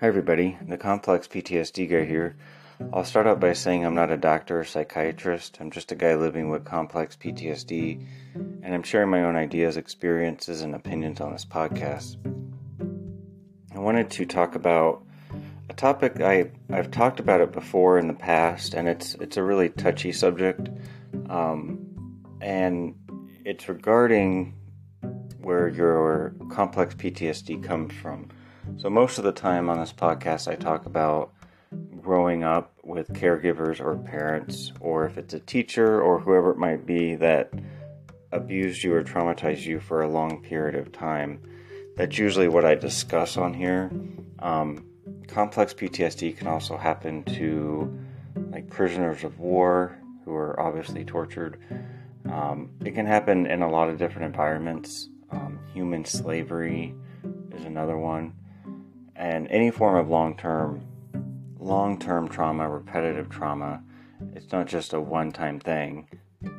Hi, everybody. The complex PTSD guy here. I'll start out by saying I'm not a doctor or psychiatrist. I'm just a guy living with complex PTSD, and I'm sharing my own ideas, experiences, and opinions on this podcast. I wanted to talk about a topic I I've talked about it before in the past, and it's it's a really touchy subject, um, and it's regarding where your complex PTSD comes from. So, most of the time on this podcast, I talk about growing up with caregivers or parents, or if it's a teacher or whoever it might be that abused you or traumatized you for a long period of time. That's usually what I discuss on here. Um, complex PTSD can also happen to like prisoners of war who are obviously tortured. Um, it can happen in a lot of different environments. Um, human slavery is another one and any form of long-term long-term trauma repetitive trauma it's not just a one-time thing.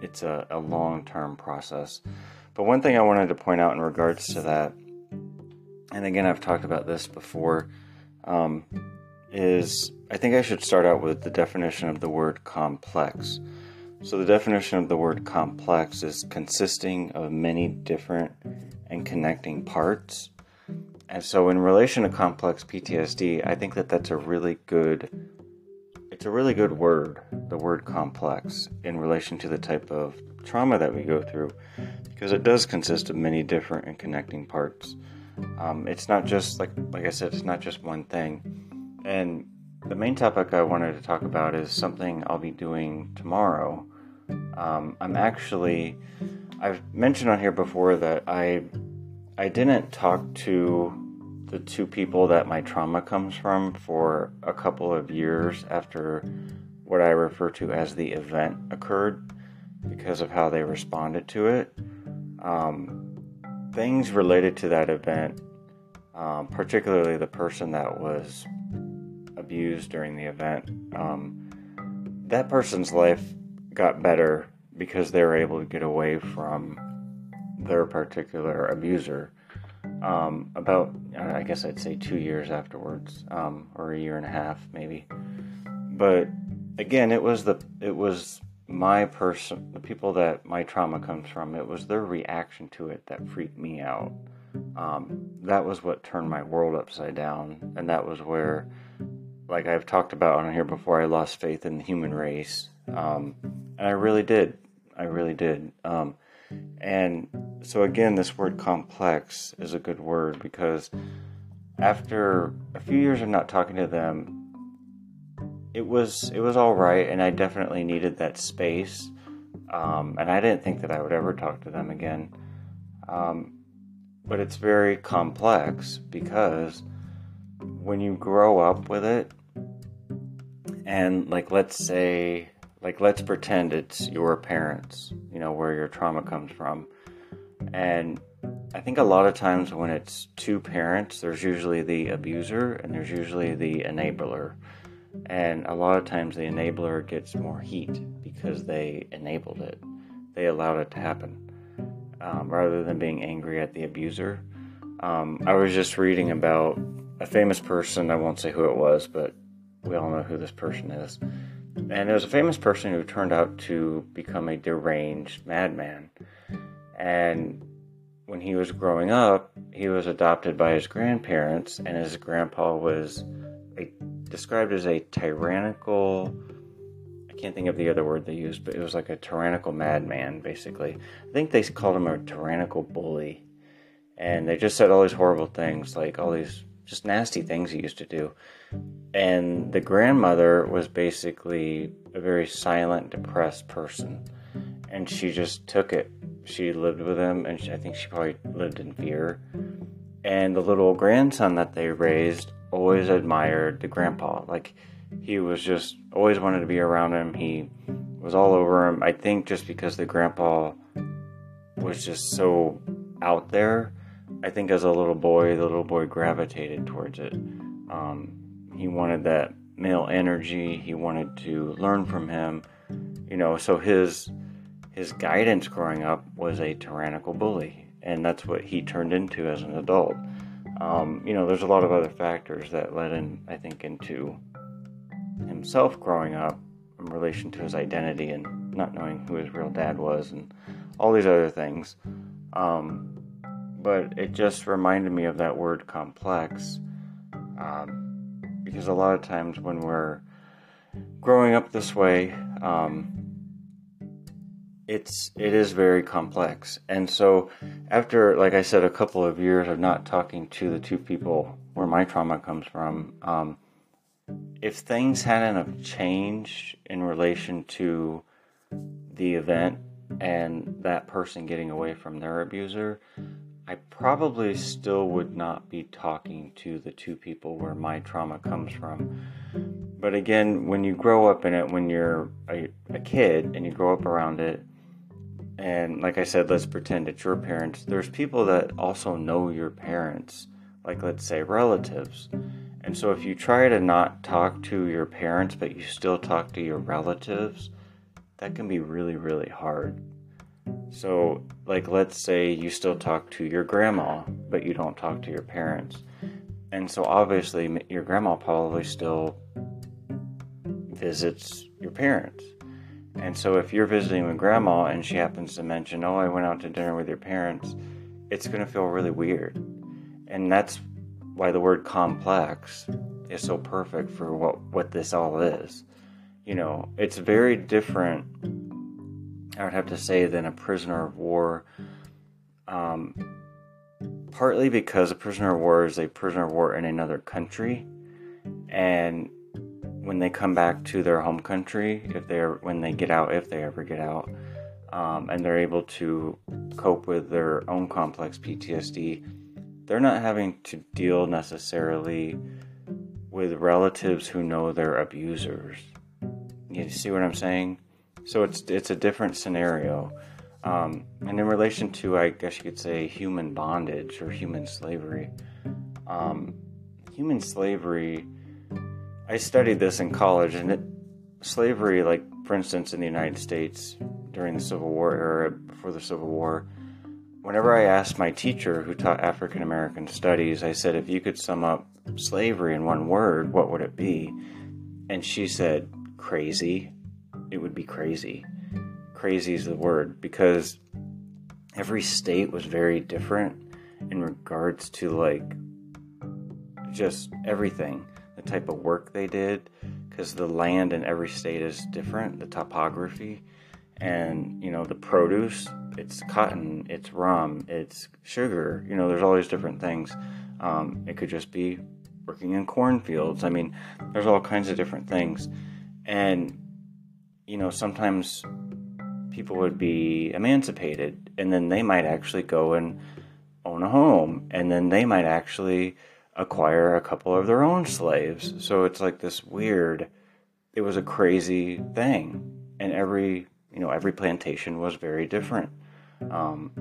It's a, a long-term process. But one thing i wanted to point out in regards to that and again i've talked about this before um, is i think i should start out with the definition of the word complex. So the definition of the word complex is consisting of many different and connecting parts and so, in relation to complex PTSD, I think that that's a really good. It's a really good word, the word complex, in relation to the type of trauma that we go through, because it does consist of many different and connecting parts. Um, it's not just like like I said, it's not just one thing. And the main topic I wanted to talk about is something I'll be doing tomorrow. Um, I'm actually, I've mentioned on here before that I I didn't talk to the two people that my trauma comes from for a couple of years after what I refer to as the event occurred because of how they responded to it. Um, things related to that event, um, particularly the person that was abused during the event, um, that person's life got better because they were able to get away from their particular abuser um, about I guess I'd say two years afterwards, um, or a year and a half maybe. But again, it was the it was my person, the people that my trauma comes from. It was their reaction to it that freaked me out. Um, that was what turned my world upside down, and that was where, like I've talked about on here before, I lost faith in the human race, um, and I really did. I really did. Um, and so, again, this word complex is a good word because after a few years of not talking to them, it was it was all right, and I definitely needed that space. Um, and I didn't think that I would ever talk to them again. Um, but it's very complex because when you grow up with it, and like let's say like let's pretend it's your parents you know where your trauma comes from. And i think a lot of times when it's two parents there's usually the abuser and there's usually the enabler. And a lot of times the enabler gets more heat because they enabled it. They allowed it to happen. Um, rather than being angry at the abuser. Um, i was just reading about a famous person. I won't say who it was but we all know who this person is and it was a famous person who turned out to become a deranged madman. And when he was growing up, he was adopted by his grandparents, and his grandpa was a, described as a tyrannical. I can't think of the other word they used, but it was like a tyrannical madman, basically. I think they called him a tyrannical bully. And they just said all these horrible things, like all these just nasty things he used to do. And the grandmother was basically a very silent, depressed person. And she just took it. She lived with him, and I think she probably lived in fear. And the little grandson that they raised always admired the grandpa. Like, he was just always wanted to be around him. He was all over him. I think just because the grandpa was just so out there, I think as a little boy, the little boy gravitated towards it. Um, he wanted that male energy. He wanted to learn from him. You know, so his his guidance growing up was a tyrannical bully, and that's what he turned into as an adult. Um, you know, there's a lot of other factors that led in, I think, into himself growing up in relation to his identity and not knowing who his real dad was and all these other things. Um, but it just reminded me of that word complex um, because a lot of times when we're growing up this way, um, it's it is very complex. And so after, like I said, a couple of years of not talking to the two people where my trauma comes from, um, if things hadn't have changed in relation to the event and that person getting away from their abuser, I probably still would not be talking to the two people where my trauma comes from. But again, when you grow up in it, when you're a, a kid and you grow up around it, and like I said, let's pretend it's your parents, there's people that also know your parents, like let's say relatives. And so if you try to not talk to your parents, but you still talk to your relatives, that can be really, really hard. So, like, let's say you still talk to your grandma, but you don't talk to your parents. And so, obviously, your grandma probably still visits your parents. And so, if you're visiting with grandma and she happens to mention, Oh, I went out to dinner with your parents, it's going to feel really weird. And that's why the word complex is so perfect for what, what this all is. You know, it's very different I would have to say, than a prisoner of war. Um, partly because a prisoner of war is a prisoner of war in another country, and when they come back to their home country, if they're when they get out, if they ever get out, um, and they're able to cope with their own complex PTSD, they're not having to deal necessarily with relatives who know they're abusers. You see what I'm saying? So it's it's a different scenario. Um, and in relation to, I guess you could say, human bondage or human slavery, um, human slavery, I studied this in college, and it, slavery, like for instance, in the United States during the Civil War era, before the Civil War, whenever I asked my teacher who taught African American studies, I said, if you could sum up slavery in one word, what would it be? And she said, crazy it would be crazy. Crazy is the word because every state was very different in regards to like just everything, the type of work they did, because the land in every state is different, the topography, and you know the produce. It's cotton, it's rum, it's sugar. You know, there's all these different things. Um, it could just be working in cornfields. I mean, there's all kinds of different things, and you know, sometimes people would be emancipated and then they might actually go and own a home and then they might actually acquire a couple of their own slaves. So it's like this weird, it was a crazy thing. And every, you know, every plantation was very different. Um,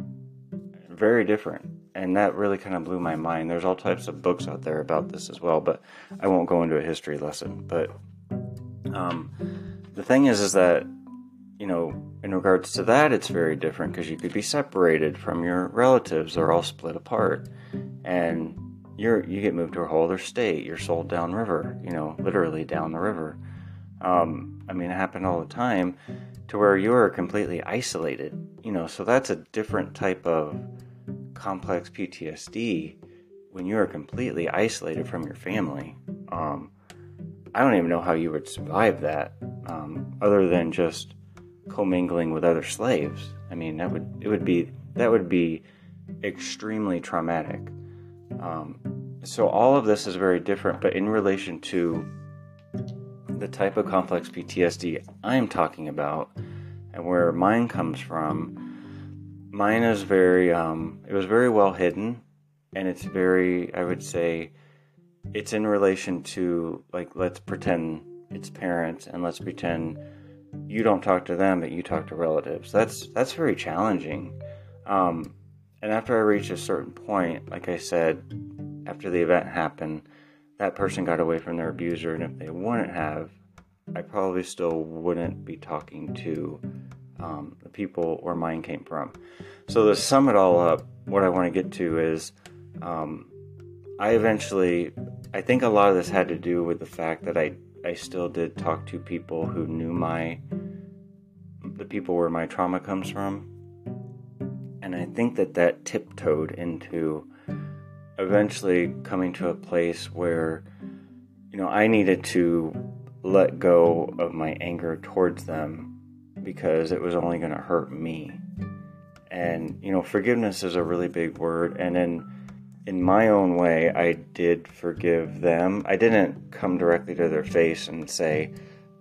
very different. And that really kind of blew my mind. There's all types of books out there about this as well, but I won't go into a history lesson. But um, the thing is, is that you know, in regards to that, it's very different because you could be separated from your relatives; they're all split apart, and you're you get moved to a whole other state. You're sold downriver, you know, literally down the river. Um, I mean, it happened all the time to where you're completely isolated, you know. So that's a different type of complex PTSD when you are completely isolated from your family. Um, I don't even know how you would survive that, um, other than just commingling with other slaves. I mean, that would it would be that would be extremely traumatic. Um, so all of this is very different, but in relation to the type of complex PTSD I'm talking about, and where mine comes from, mine is very um, it was very well hidden, and it's very I would say it's in relation to like let's pretend it's parents and let's pretend you don't talk to them but you talk to relatives. That's that's very challenging. Um, and after i reached a certain point like i said after the event happened that person got away from their abuser and if they wouldn't have i probably still wouldn't be talking to um, the people where mine came from. So to sum it all up what i want to get to is um, I eventually, I think a lot of this had to do with the fact that I, I still did talk to people who knew my, the people where my trauma comes from. And I think that that tiptoed into eventually coming to a place where, you know, I needed to let go of my anger towards them because it was only going to hurt me. And, you know, forgiveness is a really big word. And in, in my own way, I did forgive them. I didn't come directly to their face and say,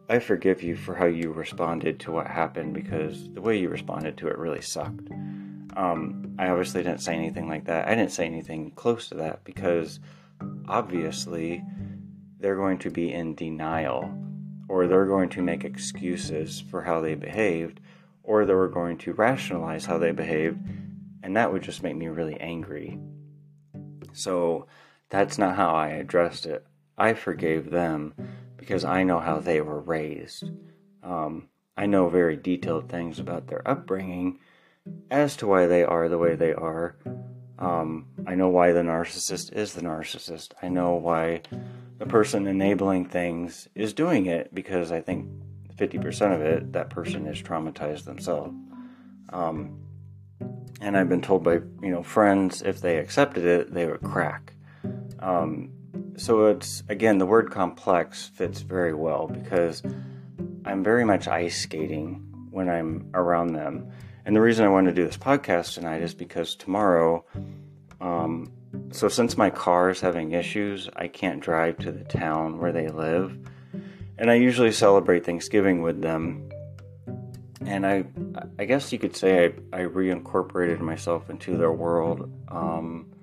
I forgive you for how you responded to what happened because the way you responded to it really sucked. Um, I obviously didn't say anything like that. I didn't say anything close to that because obviously they're going to be in denial or they're going to make excuses for how they behaved or they were going to rationalize how they behaved and that would just make me really angry. So that's not how I addressed it. I forgave them because I know how they were raised. Um, I know very detailed things about their upbringing as to why they are the way they are. Um, I know why the narcissist is the narcissist. I know why the person enabling things is doing it because I think 50% of it, that person is traumatized themselves. Um, and I've been told by you know friends if they accepted it, they would crack. Um, so it's again the word complex fits very well because I'm very much ice skating when I'm around them and the reason I wanted to do this podcast tonight is because tomorrow, um, so since my car is having issues, I can't drive to the town where they live. And I usually celebrate Thanksgiving with them. And I, I guess you could say I, I reincorporated myself into their world. Um,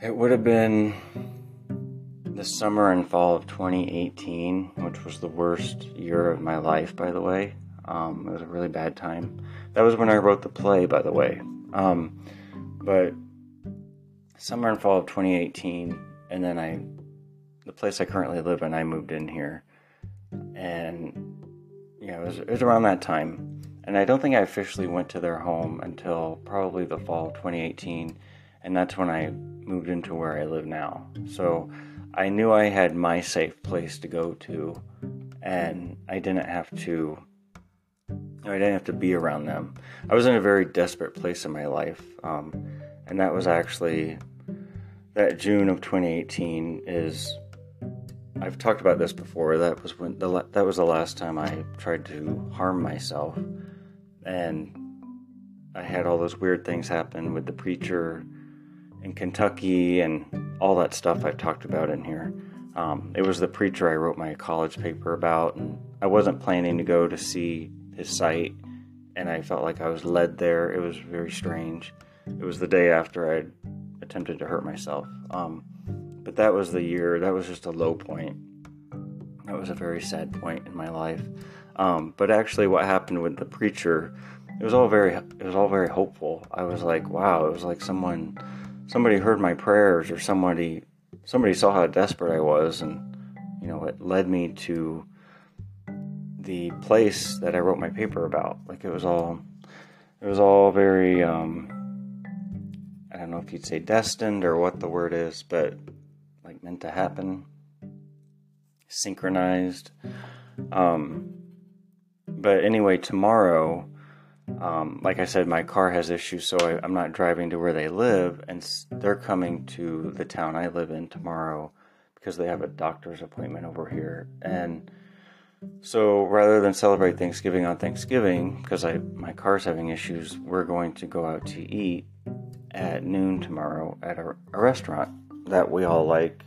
it would have been the summer and fall of 2018, which was the worst year of my life, by the way. Um, it was a really bad time. That was when I wrote the play, by the way. Um, but summer and fall of 2018, and then I, the place I currently live in, I moved in here, and yeah, it was, it was around that time. And I don't think I officially went to their home until probably the fall of 2018, and that's when I moved into where I live now. So I knew I had my safe place to go to, and I didn't have to I didn't have to be around them. I was in a very desperate place in my life, um, and that was actually that June of 2018 is. I've talked about this before. That was when the that was the last time I tried to harm myself, and I had all those weird things happen with the preacher in Kentucky and all that stuff I've talked about in here. Um, it was the preacher I wrote my college paper about, and I wasn't planning to go to see his site, and I felt like I was led there. It was very strange. It was the day after I attempted to hurt myself. Um, but that was the year. That was just a low point. That was a very sad point in my life. Um, but actually, what happened with the preacher, it was all very, it was all very hopeful. I was like, wow, it was like someone, somebody heard my prayers, or somebody, somebody saw how desperate I was, and you know, it led me to the place that I wrote my paper about. Like it was all, it was all very, um, I don't know if you'd say destined or what the word is, but meant to happen, synchronized. Um, but anyway, tomorrow, um, like I said, my car has issues, so I, I'm not driving to where they live, and they're coming to the town I live in tomorrow because they have a doctor's appointment over here, and so rather than celebrate Thanksgiving on Thanksgiving, because I my car's having issues, we're going to go out to eat at noon tomorrow at a, a restaurant that we all like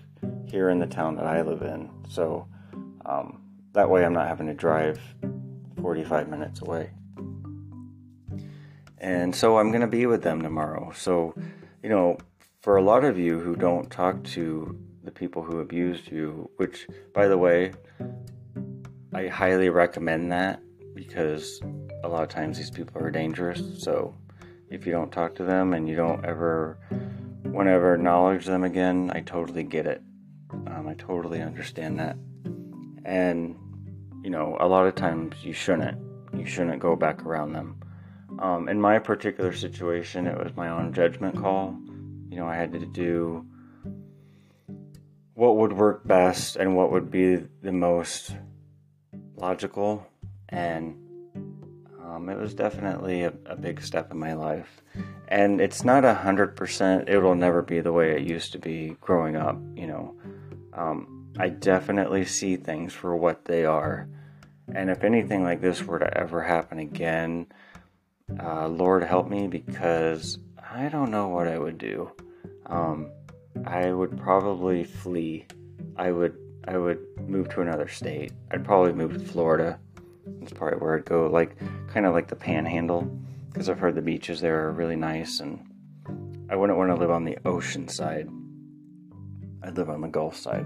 here in the town that I live in. So um, that way I'm not having to drive 45 minutes away. And so I'm going to be with them tomorrow. So, you know, for a lot of you who don't talk to the people who abused you, which, by the way, I highly recommend that because a lot of times these people are dangerous. So if you don't talk to them and you don't ever want to ever acknowledge them again, I totally get it. Um, I totally understand that. And, you know, a lot of times you shouldn't. You shouldn't go back around them. Um, in my particular situation, it was my own judgment call. You know, I had to do what would work best and what would be the most logical and um, it was definitely a, a, big step in my life and it's not a hundred percent it'll never be the way it used to be growing up you know um, i definitely see things for what they are and if anything like this were to ever happen again uh, lord help me because i don't know what i would do um, I would probably flee. I would I would move to another state. I'd probably move to Florida. That's probably where I'd go, like kind of like the Panhandle, because I've heard the beaches there are really nice, and I wouldn't want to live on the ocean side. I'd live on the Gulf side.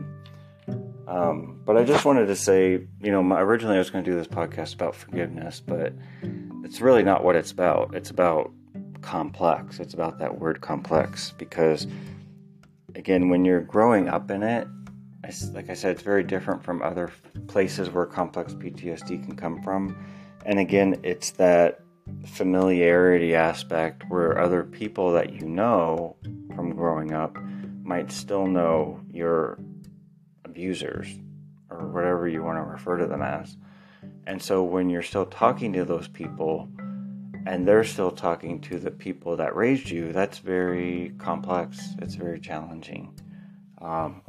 Um, but I just wanted to say, you know, my, originally I was going to do this podcast about forgiveness, but it's really not what it's about. It's about complex. It's about that word complex because again, when you're growing up in it, like I said, it's very different from other places where complex PTSD can come from. And again, it's that familiarity aspect where other people that you know from growing up might still know your abusers or whatever you want to refer to them as. And so when you're still talking to those people, and they're still talking to the people that raised you, that's very complex. It's very challenging. Um,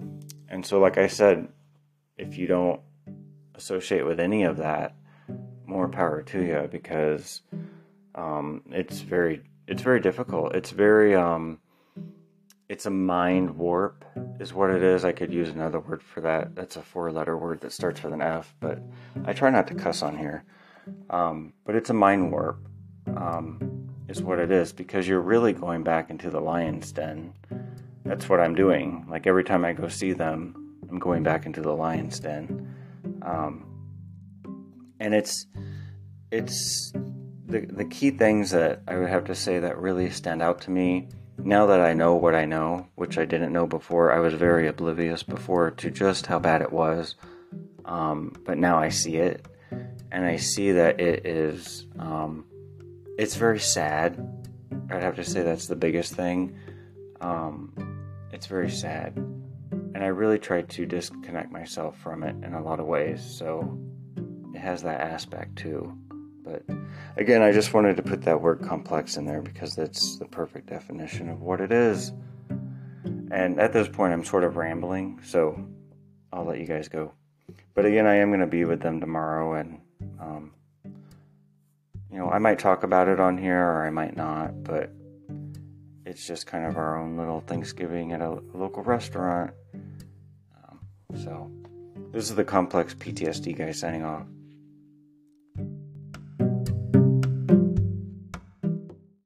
and so, like I said, if you don't associate with any of that, more power to you because um, it's very it's very difficult. It's very um, it's a mind warp is what it is. I could use another word for that. That's a four letter word that starts with an F, but I try not to cuss on here. Um, but it's a mind warp um, is what it is because you're really going back into the lion's den. That's what I'm doing. Like every time I go see them, I'm going back into the lion's den. Um, and it's it's the the key things that I would have to say that really stand out to me now that I know what I know, which I didn't know before. I was very oblivious before to just how bad it was. Um, but now I see it, and I see that it is um, it's very sad. I'd have to say that's the biggest thing. Um, it's very sad. And I really try to disconnect myself from it in a lot of ways. So it has that aspect too. But again, I just wanted to put that word complex in there because that's the perfect definition of what it is. And at this point, I'm sort of rambling, so I'll let you guys go. But again, I am going to be with them tomorrow, and um, you know, I might talk about it on here or I might not, but it's just kind of our own little Thanksgiving at a, local restaurant. Um, so, this is the complex PTSD guy signing off.